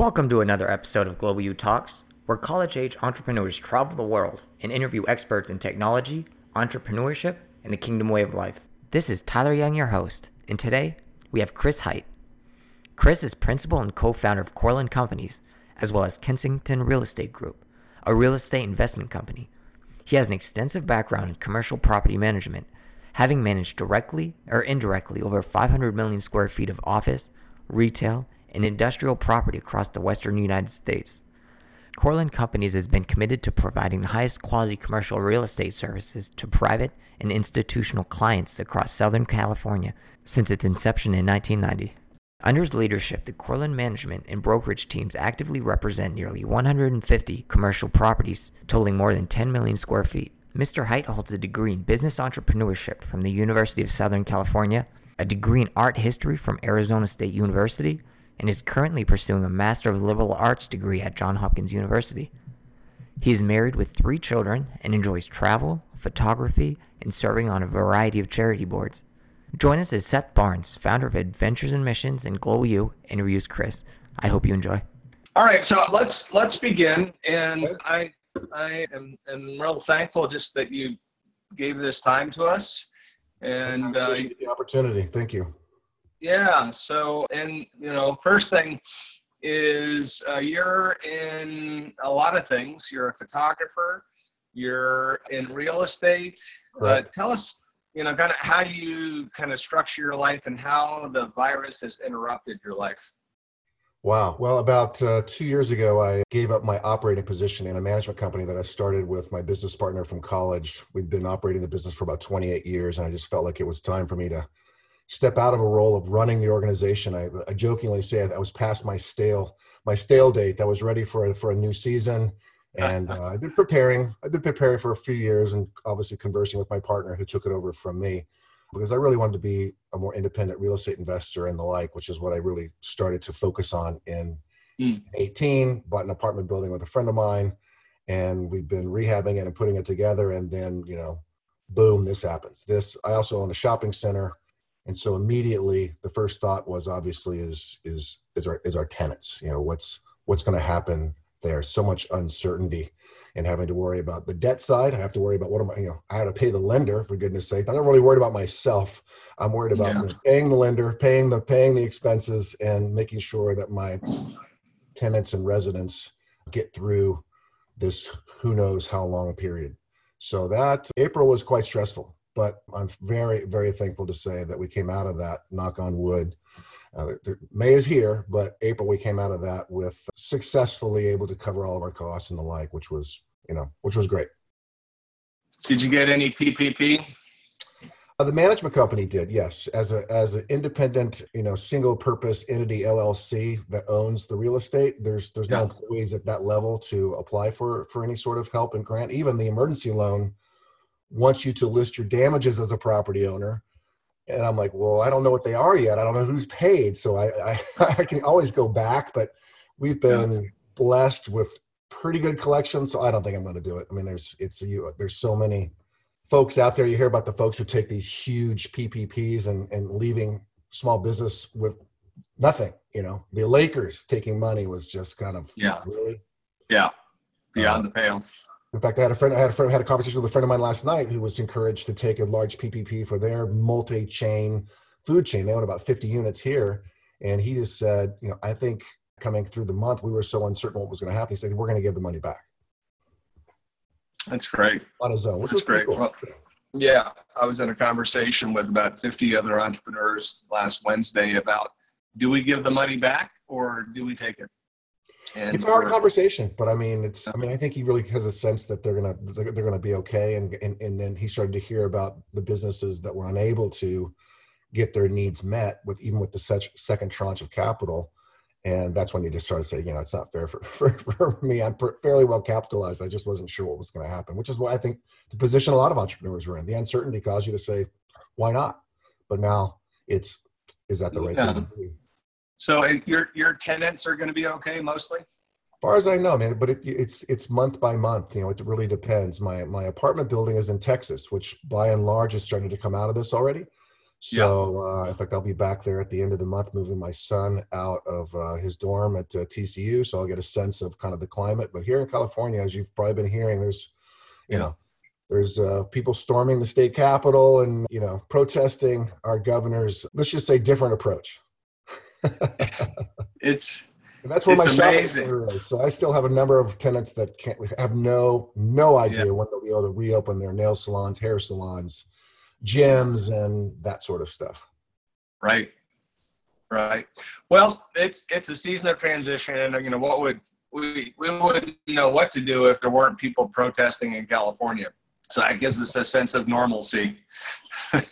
Welcome to another episode of Global U Talks, where college age entrepreneurs travel the world and interview experts in technology, entrepreneurship, and the kingdom way of life. This is Tyler Young, your host, and today we have Chris Height. Chris is principal and co founder of Corland Companies, as well as Kensington Real Estate Group, a real estate investment company. He has an extensive background in commercial property management, having managed directly or indirectly over 500 million square feet of office, retail, and industrial property across the western United States. Corland Companies has been committed to providing the highest quality commercial real estate services to private and institutional clients across Southern California since its inception in 1990. Under his leadership, the Corland management and brokerage teams actively represent nearly 150 commercial properties totaling more than 10 million square feet. Mr. Height holds a degree in business entrepreneurship from the University of Southern California, a degree in art history from Arizona State University, and is currently pursuing a Master of Liberal Arts degree at Johns Hopkins University. He is married with three children and enjoys travel, photography, and serving on a variety of charity boards. Join us as Seth Barnes, founder of Adventures in Missions and Global U, interviews Chris. I hope you enjoy. All right, so let's let's begin. And I I am, am real thankful just that you gave this time to us. And uh, the opportunity. Thank you. Yeah. So, and you know, first thing is uh, you're in a lot of things. You're a photographer. You're in real estate. Uh, tell us, you know, kind of how do you kind of structure your life and how the virus has interrupted your life. Wow. Well, about uh, two years ago, I gave up my operating position in a management company that I started with my business partner from college. We'd been operating the business for about 28 years, and I just felt like it was time for me to step out of a role of running the organization. I, I jokingly say I was past my stale my stale date. That was ready for a, for a new season, and uh, I've been preparing. I've been preparing for a few years, and obviously conversing with my partner who took it over from me, because I really wanted to be a more independent real estate investor and the like, which is what I really started to focus on in mm. 18. Bought an apartment building with a friend of mine, and we've been rehabbing it and putting it together, and then you know, boom, this happens. This I also own a shopping center and so immediately the first thought was obviously is is is our is our tenants you know what's what's going to happen? There so much uncertainty and having to worry about the debt side. I have to worry about what am i you know i had to pay the lender for goodness sake. I'm not really worried about myself. I'm worried about yeah. paying the lender paying the paying the expenses and making sure that my tenants and residents get through this who knows how long a period. So that april was quite stressful but I'm very, very thankful to say that we came out of that, knock on wood. Uh, May is here, but April we came out of that with successfully able to cover all of our costs and the like, which was, you know, which was great. Did you get any PPP? Uh, the management company did, yes, as a as an independent, you know, single purpose entity LLC that owns the real estate. There's there's yeah. no employees at that level to apply for for any sort of help and grant. Even the emergency loan wants you to list your damages as a property owner. And I'm like, well, I don't know what they are yet. I don't know who's paid. So I, I, I can always go back, but we've been blessed with pretty good collections. So I don't think I'm going to do it. I mean, there's, it's you, there's so many folks out there. You hear about the folks who take these huge PPPs and, and leaving small business with nothing, you know, the Lakers taking money was just kind of yeah, really, yeah, beyond uh, the pale. In fact, I had a friend. I had a friend, had a conversation with a friend of mine last night who was encouraged to take a large PPP for their multi-chain food chain. They own about 50 units here, and he just said, you know, I think coming through the month, we were so uncertain what was going to happen. He said, we're going to give the money back. That's great. On his own, which That's great. Cool. Well, yeah, I was in a conversation with about 50 other entrepreneurs last Wednesday about do we give the money back or do we take it? And it's a hard conversation, but I mean, it's. I mean, I think he really has a sense that they're gonna they're, they're gonna be okay, and, and and then he started to hear about the businesses that were unable to get their needs met with even with the such second tranche of capital, and that's when he just started saying, you know, it's not fair for for, for me. I'm fairly well capitalized. I just wasn't sure what was going to happen, which is why I think the position a lot of entrepreneurs are in. The uncertainty caused you to say, why not? But now it's is that the right yeah. thing to do? So your your tenants are going to be okay mostly. As far as I know, man, but it, it's it's month by month. You know, it really depends. My my apartment building is in Texas, which by and large is starting to come out of this already. So, uh, in fact, I'll be back there at the end of the month, moving my son out of uh, his dorm at uh, TCU. So I'll get a sense of kind of the climate. But here in California, as you've probably been hearing, there's, you know, there's uh, people storming the state capitol and you know protesting our governor's let's just say different approach. It's and that's where my shopping center is. So I still have a number of tenants that can't have no no idea yeah. when they'll be able to reopen their nail salons, hair salons, gyms, and that sort of stuff. Right, right. Well, it's it's a season of transition, and you know what would we we wouldn't know what to do if there weren't people protesting in California. So that gives us a sense of normalcy.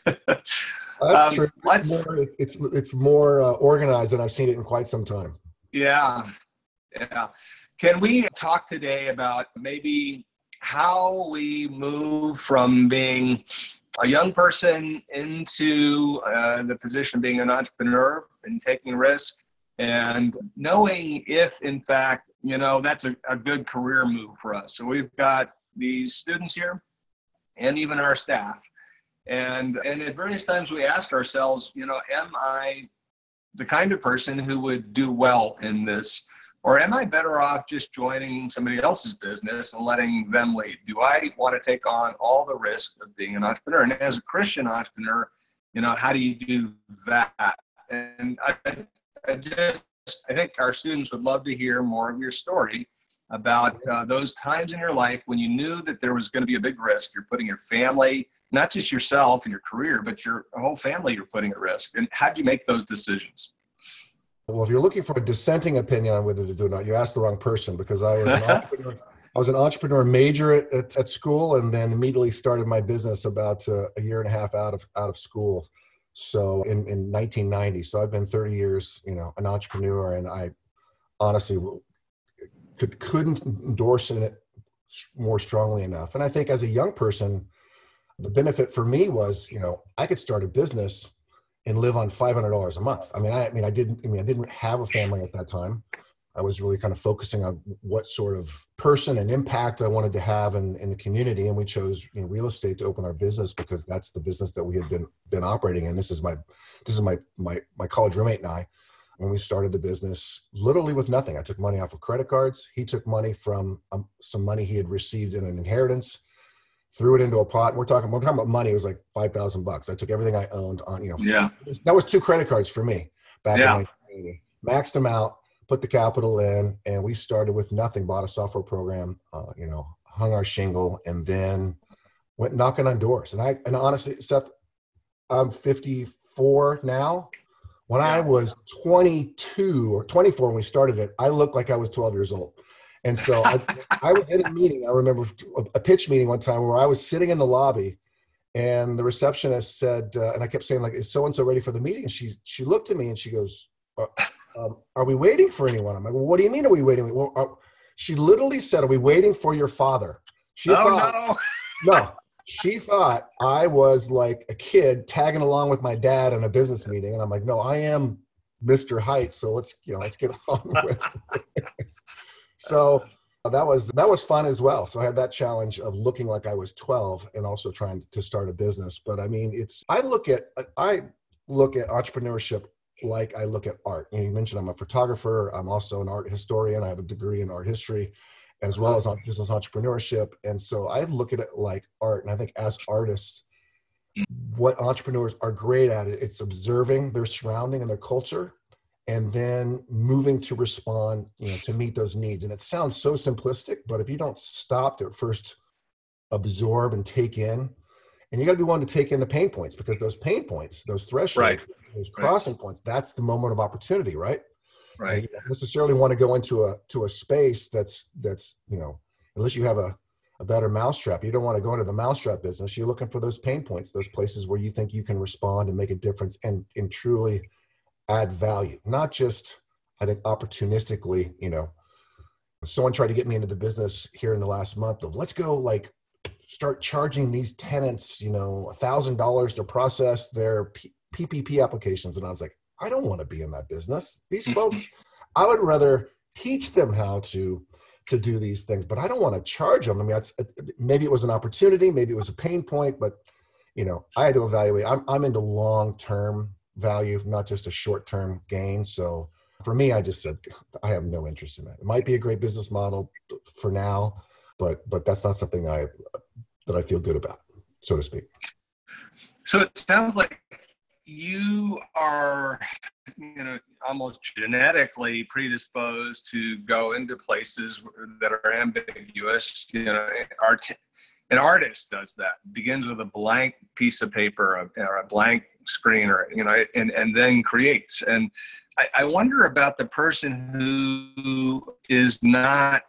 That's um, true. It's more, it's, it's more uh, organized than I've seen it in quite some time. Yeah. Yeah. Can we talk today about maybe how we move from being a young person into uh, the position of being an entrepreneur and taking risk and knowing if in fact you know that's a, a good career move for us so we've got these students here and even our staff and and at various times we ask ourselves you know am i the kind of person who would do well in this? Or am I better off just joining somebody else's business and letting them lead? Do I want to take on all the risk of being an entrepreneur? And as a Christian entrepreneur, you know, how do you do that? And I, I just, I think our students would love to hear more of your story about uh, those times in your life when you knew that there was going to be a big risk. You're putting your family, not just yourself and your career, but your whole family you're putting at risk. And how do you make those decisions? Well, if you're looking for a dissenting opinion on whether to do or not, you asked the wrong person because I was an entrepreneur. I was an entrepreneur major at, at, at, school and then immediately started my business about uh, a year and a half out of out of school. So in, in 1990, so I've been 30 years, you know, an entrepreneur, and I honestly could couldn't endorse it more strongly enough. And I think as a young person, the benefit for me was, you know, I could start a business and live on five hundred dollars a month. I mean, I, I, mean, I didn't. I mean, I didn't have a family at that time. I was really kind of focusing on what sort of person and impact I wanted to have in, in the community, and we chose you know, real estate to open our business because that's the business that we had been been operating in. This is my this is my my my college roommate and I when we started the business, literally with nothing. I took money off of credit cards. He took money from um, some money he had received in an inheritance threw it into a pot. We're talking, we're talking about money. It was like five thousand bucks. I took everything I owned on, you know. Yeah. That was two credit cards for me back yeah. in community. Maxed them out, put the capital in, and we started with nothing. Bought a software program, uh, you know, hung our shingle, and then went knocking on doors. And I, and honestly, Seth, I'm 54 now. When yeah. I was 22 or 24 when we started it, I looked like I was 12 years old. And so I, I, was in a meeting. I remember a pitch meeting one time where I was sitting in the lobby, and the receptionist said, uh, and I kept saying like, "Is so and so ready for the meeting?" And she she looked at me and she goes, uh, um, "Are we waiting for anyone?" I'm like, well, "What do you mean? Are we waiting?" Well, are, uh, she literally said, "Are we waiting for your father?" She oh, thought, no. no, she thought I was like a kid tagging along with my dad in a business meeting, and I'm like, "No, I am Mr. Height, so let's you know let's get on with it." So uh, that was that was fun as well. So i had that challenge of looking like i was 12 and also trying to start a business. But i mean it's i look at i look at entrepreneurship like i look at art. You, know, you mentioned i'm a photographer. I'm also an art historian. I have a degree in art history as well as on business entrepreneurship. And so i look at it like art. And i think as artists what entrepreneurs are great at it's observing their surrounding and their culture and then moving to respond you know to meet those needs and it sounds so simplistic but if you don't stop to first absorb and take in and you got to be willing to take in the pain points because those pain points those thresholds right. those crossing right. points that's the moment of opportunity right right and you don't necessarily want to go into a to a space that's that's you know unless you have a a better mousetrap. You don't want to go into the mousetrap business. You're looking for those pain points, those places where you think you can respond and make a difference and, and truly add value, not just, I think, opportunistically, you know. Someone tried to get me into the business here in the last month of let's go like start charging these tenants, you know, a thousand dollars to process their P- PPP applications. And I was like, I don't want to be in that business. These mm-hmm. folks, I would rather teach them how to to do these things, but I don't want to charge them. I mean, maybe it was an opportunity, maybe it was a pain point, but you know, I had to evaluate. I'm I'm into long term value, not just a short term gain. So for me, I just said I have no interest in that. It might be a great business model for now, but but that's not something I that I feel good about, so to speak. So it sounds like you are, you know, almost genetically predisposed to go into places that are ambiguous. You know, art, an artist does that. Begins with a blank piece of paper or a blank screen, or you know, and and then creates. And I, I wonder about the person who is not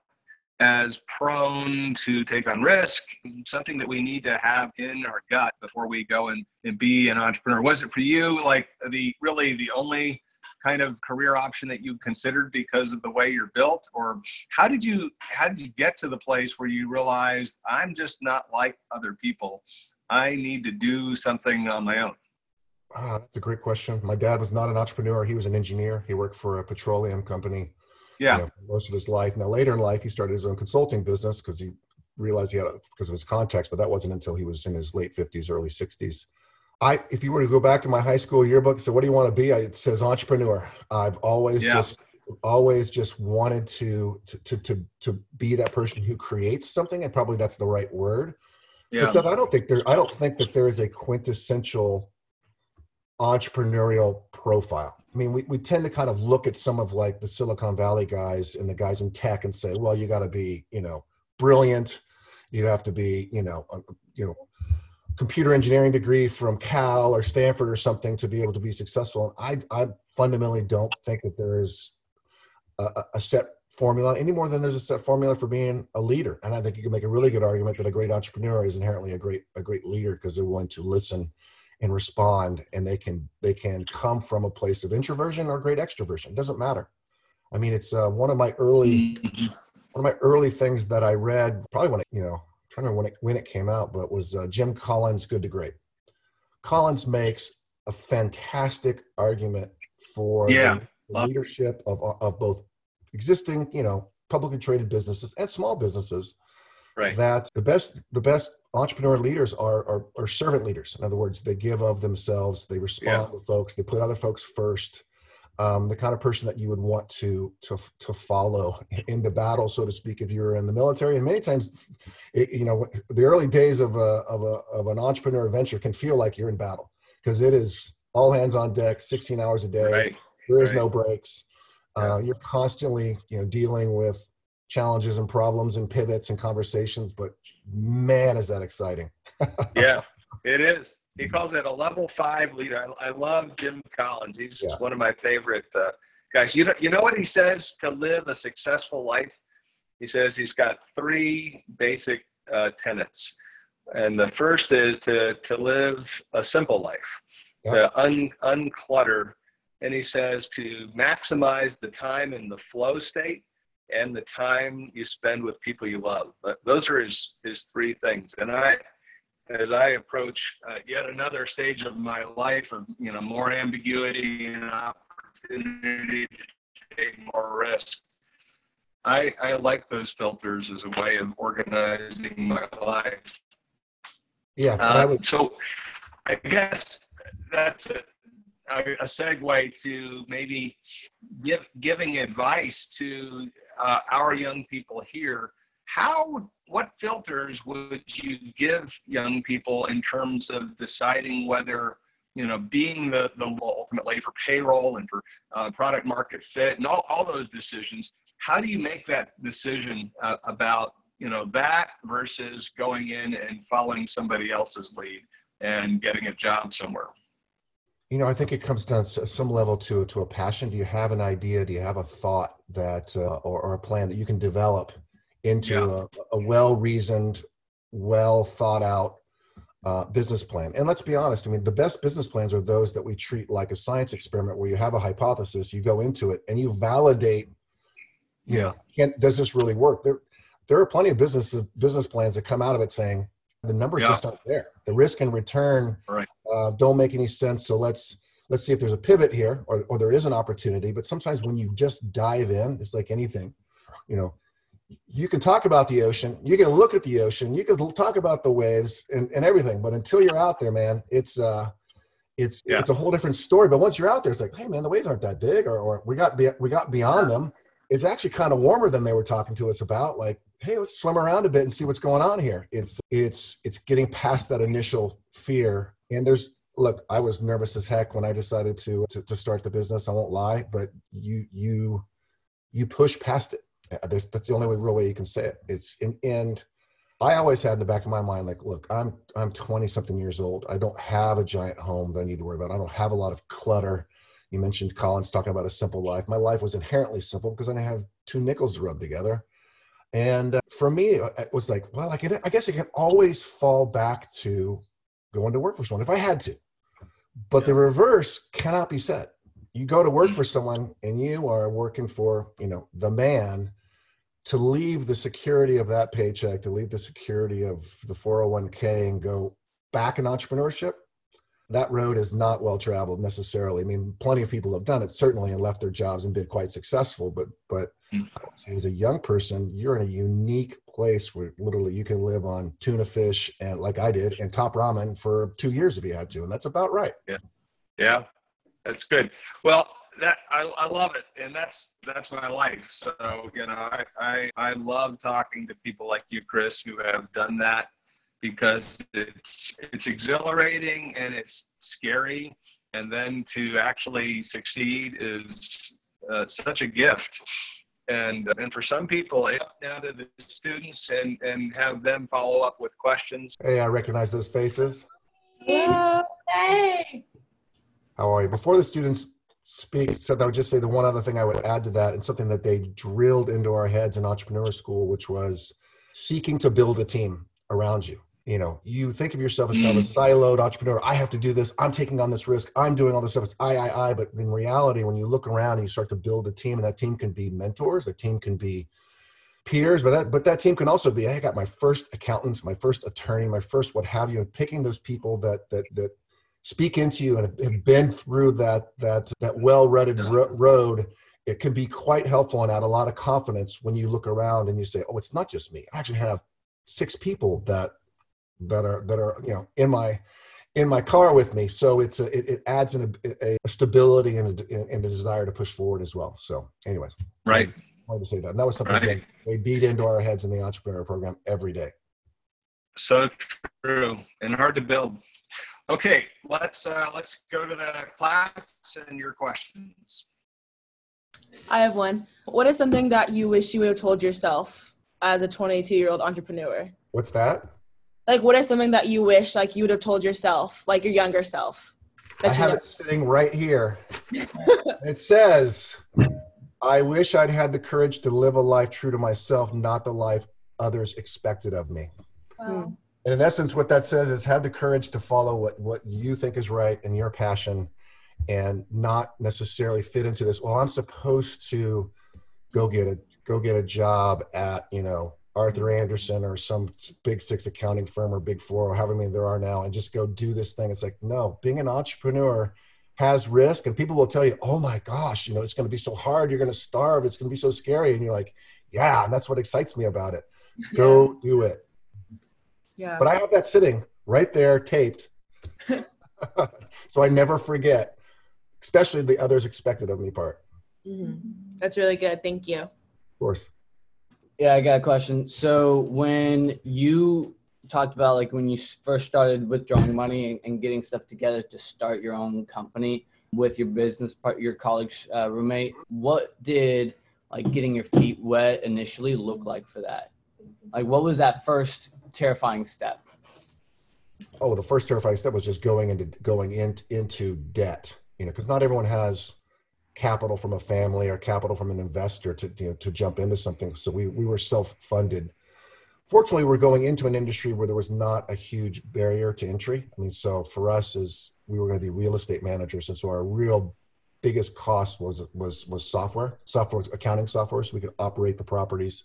as prone to take on risk, something that we need to have in our gut before we go and, and be an entrepreneur. Was it for you like the really the only kind of career option that you considered because of the way you're built or how did you how did you get to the place where you realized i'm just not like other people i need to do something on my own ah, that's a great question my dad was not an entrepreneur he was an engineer he worked for a petroleum company yeah. You know, most of his life. Now, later in life, he started his own consulting business because he realized he had because of his contacts, but that wasn't until he was in his late 50s, early 60s. I, if you were to go back to my high school yearbook, so what do you want to be? I, it says entrepreneur. I've always yeah. just, always just wanted to, to, to, to, to be that person who creates something, and probably that's the right word. Yeah. But I don't think there, I don't think that there is a quintessential entrepreneurial profile. I mean, we, we tend to kind of look at some of like the Silicon Valley guys and the guys in tech and say, well, you got to be, you know, brilliant. You have to be, you know, a, you know, computer engineering degree from Cal or Stanford or something to be able to be successful. And I, I fundamentally don't think that there is a, a set formula any more than there's a set formula for being a leader. And I think you can make a really good argument that a great entrepreneur is inherently a great, a great leader because they're willing to listen and respond and they can they can come from a place of introversion or great extroversion it doesn't matter i mean it's uh, one of my early mm-hmm. one of my early things that i read probably when it you know I'm trying to remember when it when it came out but was uh, jim collins good to great collins makes a fantastic argument for yeah. the leadership of, of both existing you know publicly traded businesses and small businesses right. that the best the best entrepreneur leaders are, are, are servant leaders. In other words, they give of themselves, they respond yeah. to folks, they put other folks first. Um, the kind of person that you would want to to to follow in the battle, so to speak, if you're in the military. And many times, it, you know, the early days of a of a of an entrepreneur venture can feel like you're in battle because it is all hands on deck, 16 hours a day. Right. There is right. no breaks. Uh, you're constantly, you know, dealing with challenges and problems and pivots and conversations, but man, is that exciting. yeah, it is. He calls it a level five leader. I, I love Jim Collins. He's yeah. one of my favorite uh, guys. You know, you know what he says to live a successful life? He says he's got three basic uh, tenets. And the first is to, to live a simple life, yeah. to un, unclutter. And he says to maximize the time in the flow state and the time you spend with people you love. But those are his his three things. And I, as I approach uh, yet another stage of my life of you know more ambiguity and opportunity to take more risk, I I like those filters as a way of organizing my life. Yeah. Uh, would... So I guess that's a, a segue to maybe give, giving advice to uh, our young people here, how what filters would you give young people in terms of deciding whether you know being the, the ultimately for payroll and for uh, product market fit and all, all those decisions how do you make that decision uh, about you know that versus going in and following somebody else's lead and getting a job somewhere you know, I think it comes down to some level to to a passion. Do you have an idea? Do you have a thought that uh, or, or, a plan that you can develop into yeah. a, a well reasoned, well thought out uh, business plan? And let's be honest. I mean, the best business plans are those that we treat like a science experiment, where you have a hypothesis, you go into it, and you validate. You yeah. know, can, does this really work? There, there are plenty of business business plans that come out of it saying the numbers yeah. just aren't there. The risk and return right. Uh, don't make any sense. So let's let's see if there's a pivot here, or or there is an opportunity. But sometimes when you just dive in, it's like anything, you know, you can talk about the ocean, you can look at the ocean, you can talk about the waves and, and everything, but until you're out there, man, it's uh, it's yeah. it's a whole different story. But once you're out there, it's like, hey, man, the waves aren't that big, or, or we got be, we got beyond them. It's actually kind of warmer than they were talking to us about. Like, hey, let's swim around a bit and see what's going on here. It's it's it's getting past that initial fear. And there's look, I was nervous as heck when I decided to to, to start the business. I won't lie, but you you you push past it. Uh, there's, that's the only way, real way you can say it. It's in and I always had in the back of my mind, like, look, I'm I'm 20 something years old. I don't have a giant home that I need to worry about. I don't have a lot of clutter. You mentioned Collins talking about a simple life. My life was inherently simple because I didn't have two nickels to rub together. And uh, for me, it was like, well, I, can, I guess I can always fall back to going to work for someone if I had to. But the reverse cannot be said. You go to work for someone and you are working for, you know, the man to leave the security of that paycheck, to leave the security of the 401k and go back in entrepreneurship, that road is not well traveled necessarily. I mean, plenty of people have done it certainly and left their jobs and been quite successful. But but mm. as a young person, you're in a unique place where literally you can live on tuna fish and like I did and top ramen for two years if you had to, and that's about right. Yeah, yeah, that's good. Well, that I, I love it, and that's that's my life. So you know, I, I I love talking to people like you, Chris, who have done that because it's it's exhilarating and it's scary and then to actually succeed is uh, such a gift and uh, and for some people now to the students and and have them follow up with questions. Hey i recognize those faces. Yeah. hey. How are you? Before the students speak so i would just say the one other thing i would add to that and something that they drilled into our heads in entrepreneur school which was seeking to build a team around you you know you think of yourself as kind of a mm. siloed entrepreneur. I have to do this. I'm taking on this risk. I'm doing all this stuff. It's i i i. But in reality when you look around and you start to build a team and that team can be mentors that team can be peers but that but that team can also be i got my first accountants my first attorney my first what have you and picking those people that that that speak into you and have been through that that that well-rutted ro- road. It can be quite helpful and add a lot of confidence when you look around and you say oh it's not just me. I actually have six people that that are that are you know in my in my car with me. So it's a, it, it adds an, a, a stability and a, and a desire to push forward as well. So, anyways, right. I wanted to say that. And that was something right. they beat into our heads in the entrepreneur program every day. So true and hard to build. Okay, let's uh, let's go to the class and your questions. I have one. What is something that you wish you would have told yourself as a 22 year old entrepreneur? What's that? Like what is something that you wish like you would have told yourself like your younger self i have know? it sitting right here it says i wish i'd had the courage to live a life true to myself not the life others expected of me wow. And in essence what that says is have the courage to follow what, what you think is right and your passion and not necessarily fit into this well i'm supposed to go get a go get a job at you know Arthur Andersen or some big six accounting firm or big four or however many there are now and just go do this thing. It's like, no, being an entrepreneur has risk and people will tell you, oh my gosh, you know, it's going to be so hard. You're going to starve. It's going to be so scary. And you're like, yeah. And that's what excites me about it. Go do it. Yeah. But I have that sitting right there taped. so I never forget, especially the others expected of me part. Mm-hmm. That's really good. Thank you. Of course. Yeah, I got a question. So when you talked about like when you first started withdrawing money and, getting stuff together to start your own company with your business part, your college uh, roommate, what did like getting your feet wet initially look like for that? Like, what was that first terrifying step? Oh, the first terrifying step was just going into going in, into debt. You know, because not everyone has capital from a family or capital from an investor to you know, to jump into something. So we we were self funded. Fortunately, we're going into an industry where there was not a huge barrier to entry. I mean, so for us, is we were going to be real estate managers, and so our real biggest cost was was was software, software accounting software, so we could operate the properties.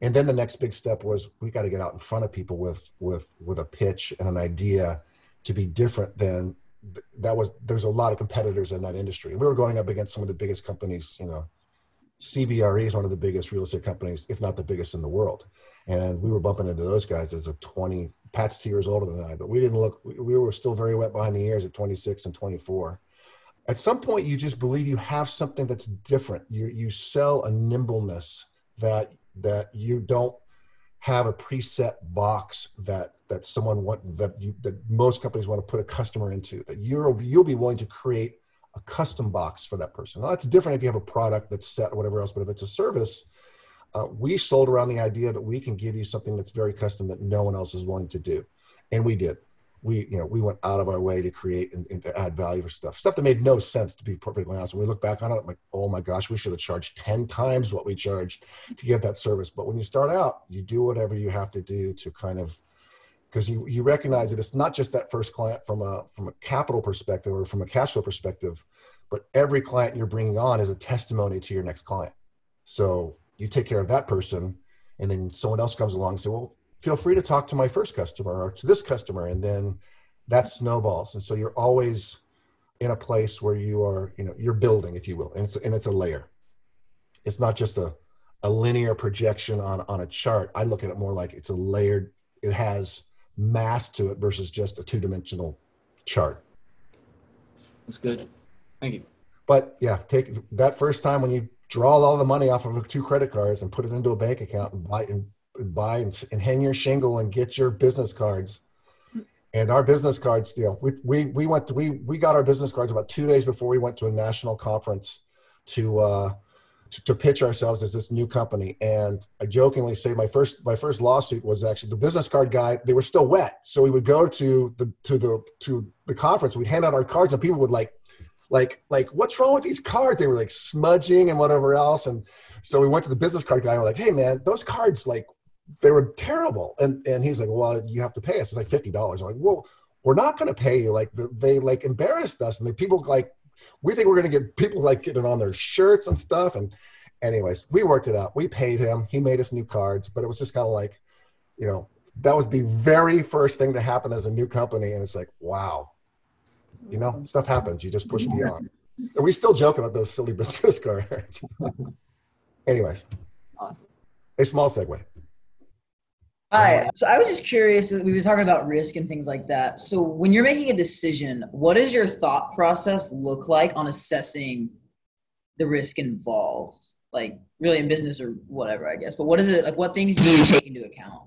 And then the next big step was we got to get out in front of people with with with a pitch and an idea to be different than that was there's a lot of competitors in that industry. And we were going up against some of the biggest companies, you know, CBRE is one of the biggest real estate companies, if not the biggest in the world. And we were bumping into those guys as a 20, Pat's two years older than I, but we didn't look, we were still very wet behind the ears at 26 and 24. At some point, you just believe you have something that's different. You, you sell a nimbleness that, that you don't have a preset box that that someone want that you that most companies want to put a customer into that you're you'll be willing to create a custom box for that person. Now, that's different if you have a product that's set or whatever else, but if it's a service, uh, we sold around the idea that we can give you something that's very custom that no one else is willing to do, and we did. We, you know, we went out of our way to create and, and to add value for stuff, stuff that made no sense to be perfectly honest. When we look back on it, I'm like, oh my gosh, we should have charged ten times what we charged to give that service. But when you start out, you do whatever you have to do to kind of because you, you recognize that it's not just that first client from a from a capital perspective or from a cash flow perspective, but every client you're bringing on is a testimony to your next client. So you take care of that person and then someone else comes along and say well feel free to talk to my first customer or to this customer and then that snowballs and so you're always in a place where you are you know you're building if you will and it's and it's a layer it's not just a a linear projection on on a chart i look at it more like it's a layered it has mass to it versus just a two-dimensional chart That's good. Thank you. but yeah take that first time when you draw all the money off of two credit cards and put it into a bank account and buy and, and buy and, and hang your shingle and get your business cards. And our business cards, you know, we, we, we went to, we, we got our business cards about two days before we went to a national conference to, uh, to, to pitch ourselves as this new company. And I jokingly say my first, my first lawsuit was actually the business card guy. They were still wet. So we would go to the, to the, to the conference, we'd hand out our cards and people would like like like what's wrong with these cards they were like smudging and whatever else and so we went to the business card guy and we're like hey man those cards like they were terrible. And and he's like well you have to pay us. It's like $50 i'm like well we're not going to pay you. Like they like embarrassed us. And the people like we think we're going to get people like getting on their shirts and stuff. And anyways we worked it out. We paid him. He made us new cards. But it was just kind of like you know that was the very first thing to happen as a new company. And it's like wow. You know, stuff happens. You just push beyond. And we still joke about those silly business cards. Anyways, Awesome. a small segue. Hi. So I was just curious. We were talking about risk and things like that. So when you're making a decision, what does your thought process look like on assessing the risk involved? Like really in business or whatever, I guess. But what is it like? What things do you take into account?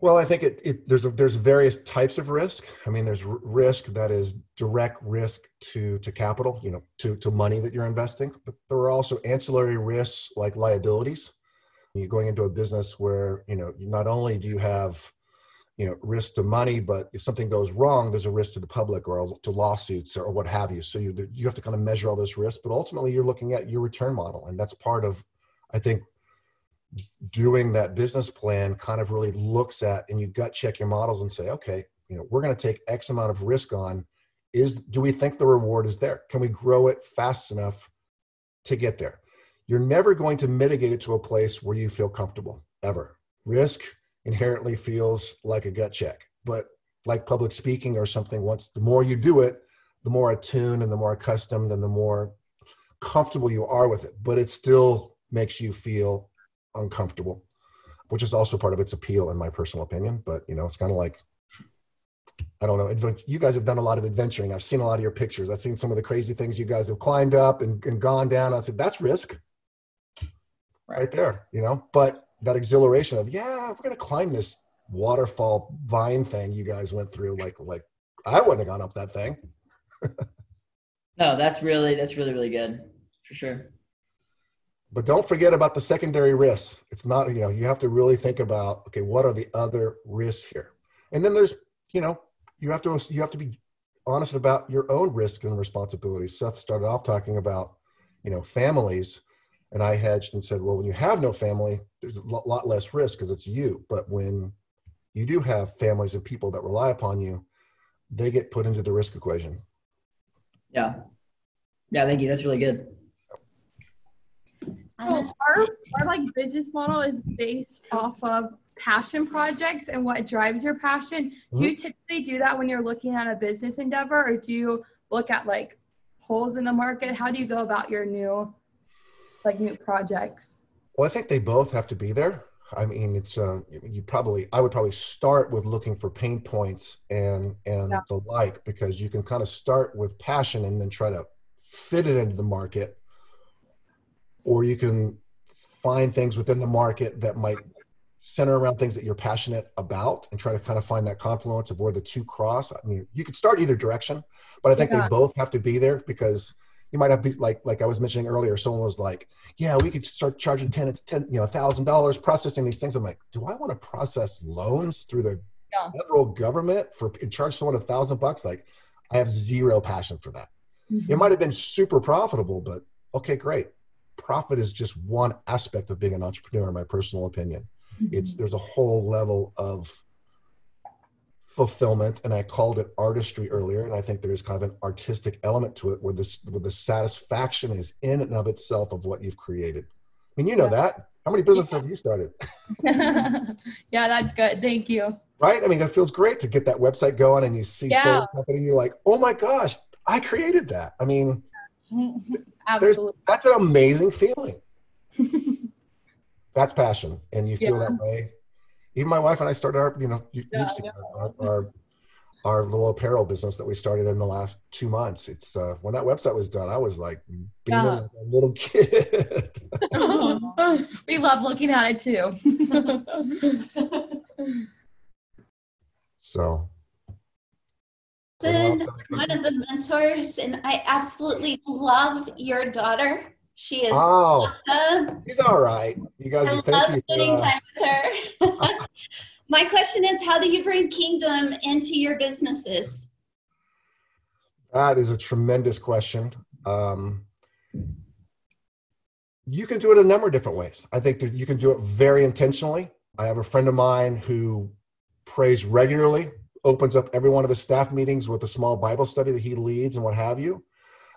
Well, I think it, it there's a, there's various types of risk. I mean, there's r- risk that is direct risk to to capital, you know, to to money that you're investing. But there are also ancillary risks like liabilities. You're going into a business where you know not only do you have you know risk to money, but if something goes wrong, there's a risk to the public or to lawsuits or what have you. So you you have to kind of measure all this risk. But ultimately, you're looking at your return model, and that's part of, I think, doing that business plan kind of really looks at and you gut check your models and say okay you know we're going to take x amount of risk on is do we think the reward is there can we grow it fast enough to get there you're never going to mitigate it to a place where you feel comfortable ever risk inherently feels like a gut check but like public speaking or something once the more you do it the more attuned and the more accustomed and the more comfortable you are with it but it still makes you feel uncomfortable, which is also part of its appeal, in my personal opinion. But you know, it's kind of like I don't know. You guys have done a lot of adventuring. I've seen a lot of your pictures. I've seen some of the crazy things you guys have climbed up and, and gone down. I said, that's risk right. right there, you know. But that exhilaration of, yeah, we're gonna climb this waterfall vine thing you guys went through. Like, like I wouldn't have gone up that thing. no, that's really that's really really good for sure. But don't forget about the secondary risks. It's not, you know, you have to really think about, okay, what are the other risks here? And then there's, you know, you have to you have to be honest about your own risk and responsibilities. Seth started off talking about, you know, families, and I hedged and said, well, when you have no family, there's a lot less risk because it's you. But when you do have families and people that rely upon you, they get put into the risk equation. Yeah. Yeah, thank you. That's really good. So our, our like business model is based off of passion projects and what drives your passion. Do you mm-hmm. typically do that when you're looking at a business endeavor or do you look at like holes in the market? How do you go about your new like new projects? Well, I think they both have to be there. I mean, it's uh, you probably I would probably start with looking for pain points and and Yeah. the like because you can kind of start with passion and then try to fit it into the market, or you can find things within the market that might center around things that you're passionate about and try to kind of find that confluence of where the two cross. I mean, you could start either direction, but I think Yeah. they both have to be there because you might have be like like I was mentioning earlier. Someone was like, "Yeah, we could start charging ten, ten, you know, thousand dollars processing these things." I'm like, "Do I want to process loans through the federal government for and charge someone a thousand bucks?" Like, I have zero passion for that. Mm-hmm. It might have been super profitable, but okay, great. Profit is just one aspect of being an entrepreneur, in my personal opinion. It's there's a whole level of fulfillment, and I called it artistry earlier, and I think there is kind of an artistic element to it, where this where the satisfaction is in and of itself of what you've created. I mean, you know that. How many businesses have you started? yeah, that's good. Thank you. Right? I mean, it feels great to get that website going, and you see Yeah. company, and you're like, oh my gosh, I created that. I mean, Absolutely. that's an amazing feeling. that's passion, and you feel Yeah. that way. Even my wife and I started our, you know, you, Yeah, you've I seen our, our our little apparel business that we started in the last two months. It's uh, when that website was done, I was like beaming Yeah. like a little kid. we love looking at it too. so one of the mentors, and I absolutely love your daughter. She is oh, awesome. he's all right. You guys, I thank love you. spending uh, time with her. My question is, how do you bring kingdom into your businesses? That is a tremendous question. Um, you can do it a number of different ways. I think that you can do it very intentionally. I have a friend of mine who prays regularly, opens up every one of his staff meetings with a small Bible study that he leads and what have you.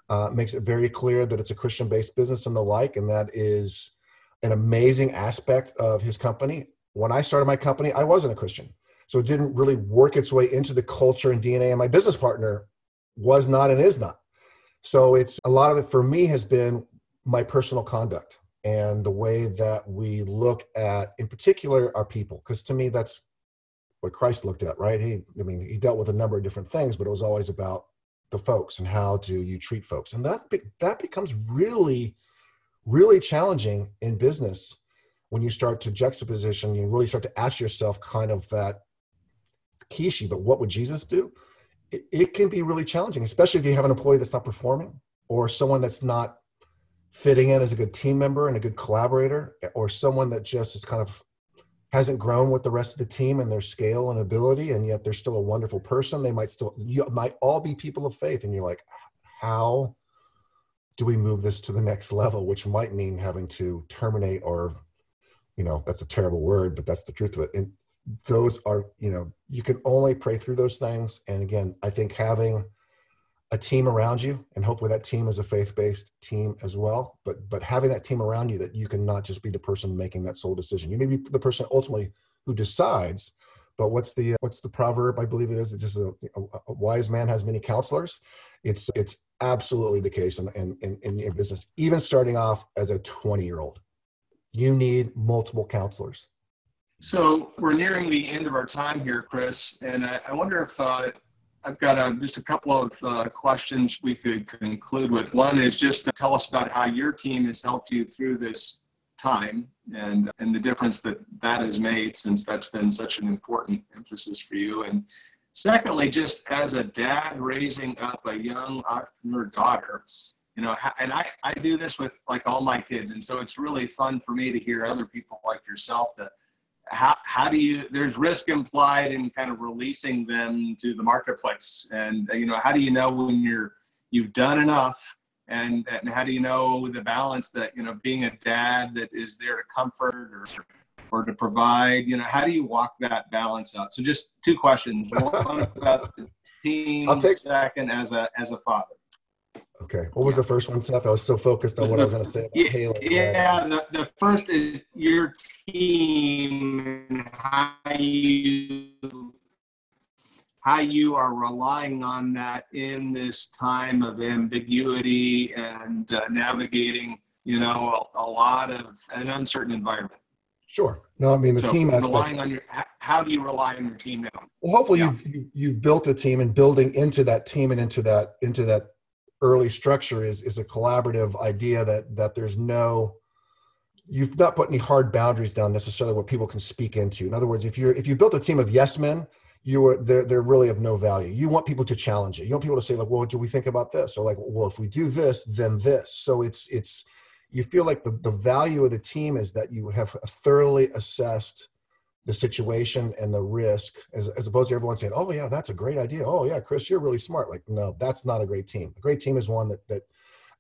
Uh, makes it very clear that it's a Christian based business and the like, and that is an amazing aspect of his company. When I started my company, I wasn't a Christian. So it didn't really work its way into the culture and DNA. And my business partner was not and is not. So it's a lot of it for me has been my personal conduct and the way that we look at, in particular, our people. Because to me, that's what Christ looked at, right? He, I mean, he dealt with a number of different things, but it was always about the folks and how do you treat folks, and that be, that becomes really, really challenging in business when you start to juxtaposition. You really start to ask yourself, kind of that Kishi, but what would Jesus do? It, it can be really challenging, especially if you have an employee that's not performing or someone that's not fitting in as a good team member and a good collaborator, or someone that just is kind of hasn't grown with the rest of the team and their scale and ability, and yet they're still a wonderful person. They might still, you might all be people of faith, and you're like, how do we move this to the next level? Which might mean having to terminate or, you know, that's a terrible word, but that's the truth of it. And those are, you know, you can only pray through those things. And again, I think having a team around you and hopefully that team is a faith-based team as well but but having that team around you that you can not just be the person making that sole decision you may be the person ultimately who decides but what's the what's the proverb i believe it is it's just a, a, a wise man has many counselors it's it's absolutely the case in, in, in, in your business even starting off as a 20 year old you need multiple counselors So we're nearing the end of our time here, Chris, and I, I wonder if uh, I've got a, just a couple of uh, questions we could conclude with. One is just to tell us about how your team has helped you through this time and and the difference that that has made since that's been such an important emphasis for you. And secondly, just as a dad raising up a young entrepreneur daughter, you know, and I, I do this with like all my kids. And so it's really fun for me to hear other people like yourself that how, how do you there's risk implied in kind of releasing them to the marketplace. And uh, you know how do you know when you're you've done enough? And and how do you know the balance that you know being a dad that is there to comfort or or to provide you know how do you walk that balance out? So just two questions. One about the team I'll take- second as a as a father okay what was the first one seth i was so focused on what i was going to say about Yeah, Halo. yeah the, the first is your team and how you how you are relying on that in this time of ambiguity and uh, navigating you know, a, a lot of an uncertain environment. Sure. No, I mean the so team relying on your how do you rely on your team now? Well, hopefully Yeah. you've, you- you've built a team and building into that team and into that into that early structure is is a collaborative idea that that there's no you've not put any hard boundaries down necessarily what people can speak into. In other words, if you're if you built a team of yes men, you are they're they're really of no value. You want people to challenge it. You want people to say like, well, do we think about this? Or like, well, if we do this, then this. So it's it's you feel like the, the value of the team is that you have a thoroughly assessed the situation and the risk as, as opposed to everyone saying, oh yeah, that's a great idea. Oh yeah, Chris, you're really smart. Like, no, that's not a great team. A great team is one that, that,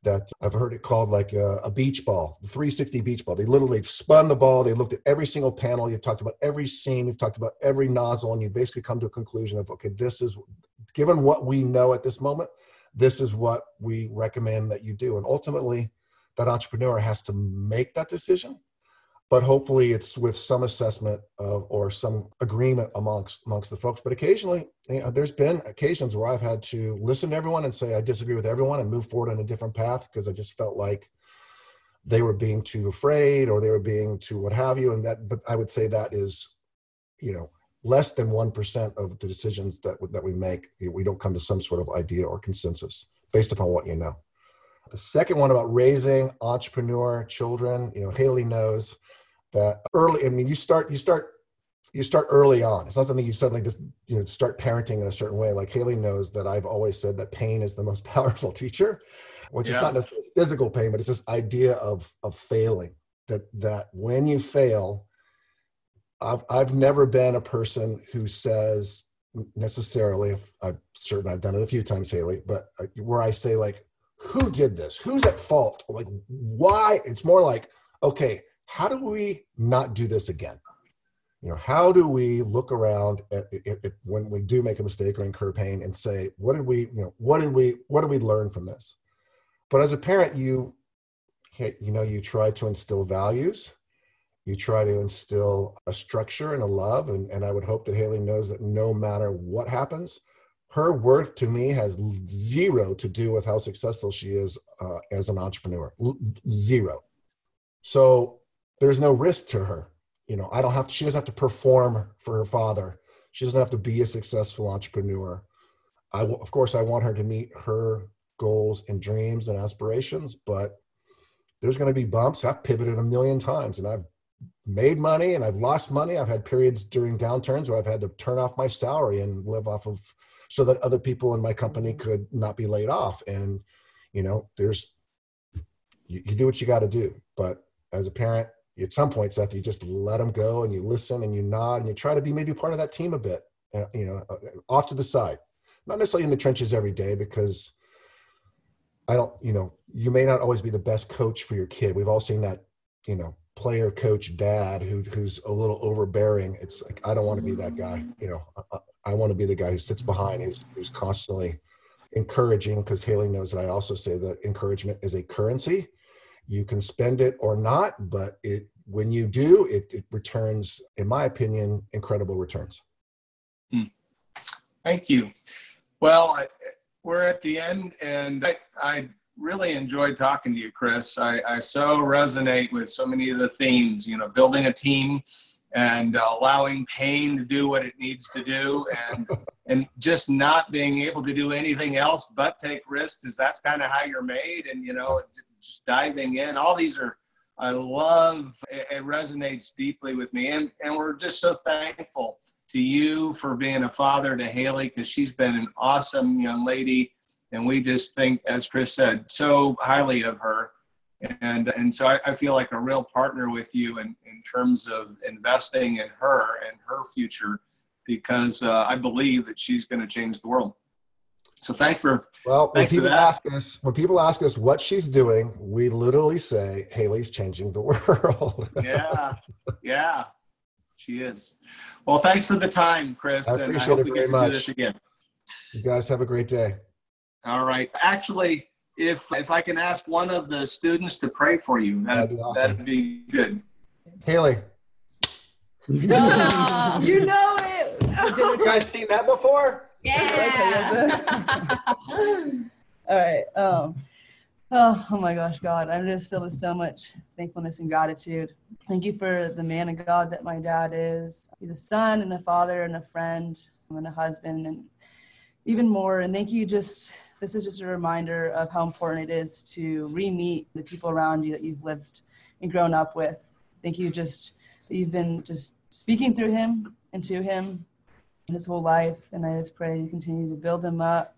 that I've heard it called like a, a beach ball, the 360 beach ball. They literally spun the ball. They looked at every single panel. You've talked about every seam. You've talked about every nozzle and you basically come to a conclusion of, okay, this is given what we know at this moment, this is what we recommend that you do. And ultimately that entrepreneur has to make that decision but hopefully it's with some assessment of or some agreement amongst amongst the folks. But occasionally you know, there's been occasions where i've had to listen to everyone and say i disagree with everyone and move forward on a different path because i just felt like they were being too afraid or they were being too what have you. And that but i would say that is you know less than 1% of the decisions that that we make we don't come to some sort of idea or consensus based upon what you know. The second one about raising entrepreneur children you know haley knows that early i mean you start you start you start early on. It's not something you suddenly just you know start parenting in a certain way. Like haley knows that i've always said that pain is the most powerful teacher which Yeah. is not necessarily physical pain but it's this idea of of failing that that when you fail i've, I've never been a person who says necessarily if i'm certain i've done it a few times haley but uh, where i say like who did this? Who's at fault? Like why? It's more like okay how do we not do this again? You know how do we look around at, at, at when we do make a mistake or incur pain and say what did we you know what did we what did we learn from this? But as a parent you you know you try to instill values. You try to instill a structure and a love. And, and i would hope that haley knows that no matter what happens her worth to me has zero to do with how successful she is uh, as an entrepreneur. L- zero. So there's no risk to her. You know i don't have to, she doesn't have to perform for her father. She doesn't have to be a successful entrepreneur. I w- of course i want her to meet her goals and dreams and aspirations but there's going to be bumps. I've pivoted a million times and i've made money and i've lost money. I've had periods during downturns where i've had to turn off my salary and live off of so that other people in my company mm-hmm. could not be laid off. And you know there's you, you do what you got to do. But as a parent at some points that you just let them go and you listen and you nod and you try to be maybe part of that team a bit uh, you know uh, off to the side. Not necessarily in the trenches every day because i don't you know you may not always be the best coach for your kid. We've all seen that you know player coach dad who who's a little overbearing. It's like i don't want to be that guy you know i, I want to be the guy who sits behind who's, who's constantly encouraging because haley knows that i also say that encouragement is a currency you can spend it or not but it when you do it, it returns in my opinion incredible returns Thank you. Well, I, we're at the end, and I, I really enjoyed talking to you, Chris. I, I so resonate with so many of the themes, you know, building a team and uh, allowing pain to do what it needs to do and and just not being able to do anything else but take risks because that's kind of how you're made and you know just diving in. All these are i love it, it resonates deeply with me. And and we're just so thankful to you for being a father to haley because she's been an awesome young lady. And we just think as chris said so highly of her. And and so I, I feel like a real partner with you in, in terms of investing in her and her future because uh, I believe that she's going to change the world. So thanks for well when Thanks for people ask us when people ask us what she's doing we literally say haley's changing the world yeah yeah she is. Well, thanks for the time, Chris, I and I appreciate hope it we very get to much. do this again. you guys have a great day All right. Actually, if if I can ask one of the students to pray for you, that'd, That'd be awesome. that'd be good. haley you know it. Did you guys seen that before Yeah. All right. Um, Oh, oh my gosh, God. I'm just filled with so much thankfulness and gratitude. Thank you for the man of God that my dad is. He's a son and a father and a friend and a husband and even more. And thank you just this is just a reminder of how important it is to re-meet the people around you that you've lived and grown up with. Thank you just that you've been just speaking through him and to him his whole life. And I just pray you continue to build him up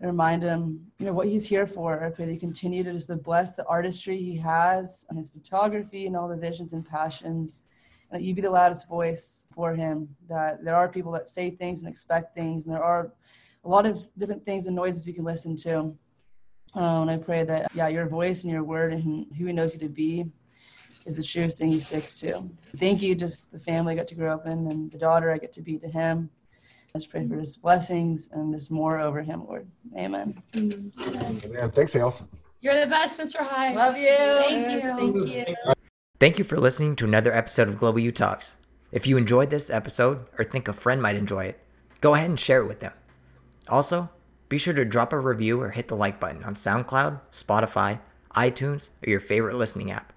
and remind him, you know, what he's here for. I pray that you continue to just bless the artistry he has and his photography and all the visions and passions. And that you be the loudest voice for him. That there are people that say things and expect things, and there are a lot of different things and noises we can listen to. Uh, and I pray that, yeah, your voice and your word and who he knows you to be is the truest thing he sticks to. Thank you, just the family I got to grow up in and the daughter I get to be to him. I just pray for his blessings and just more over him, Lord. Amen. Amen. Thanks, Hales. You're the best, Mr. High. Love you. Thank Yes, you. thank you. Thank you for listening to another episode of Global U Talks. If you enjoyed this episode or think a friend might enjoy it, go ahead and share it with them. Also, be sure to drop a review or hit the like button on SoundCloud, Spotify, iTunes, or your favorite listening app.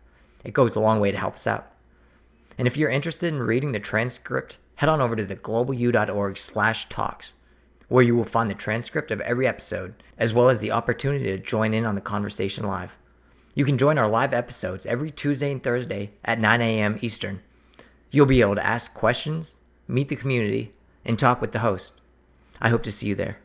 It goes a long way to help us out. And if you're interested in reading the transcript, head on over to theglobalu.org slash talks, where you will find the transcript of every episode, as well as the opportunity to join in on the conversation live. You can join our live episodes every Tuesday and Thursday at 9 a.m. Eastern. You'll be able to ask questions, meet the community, and talk with the host. I hope to see you there.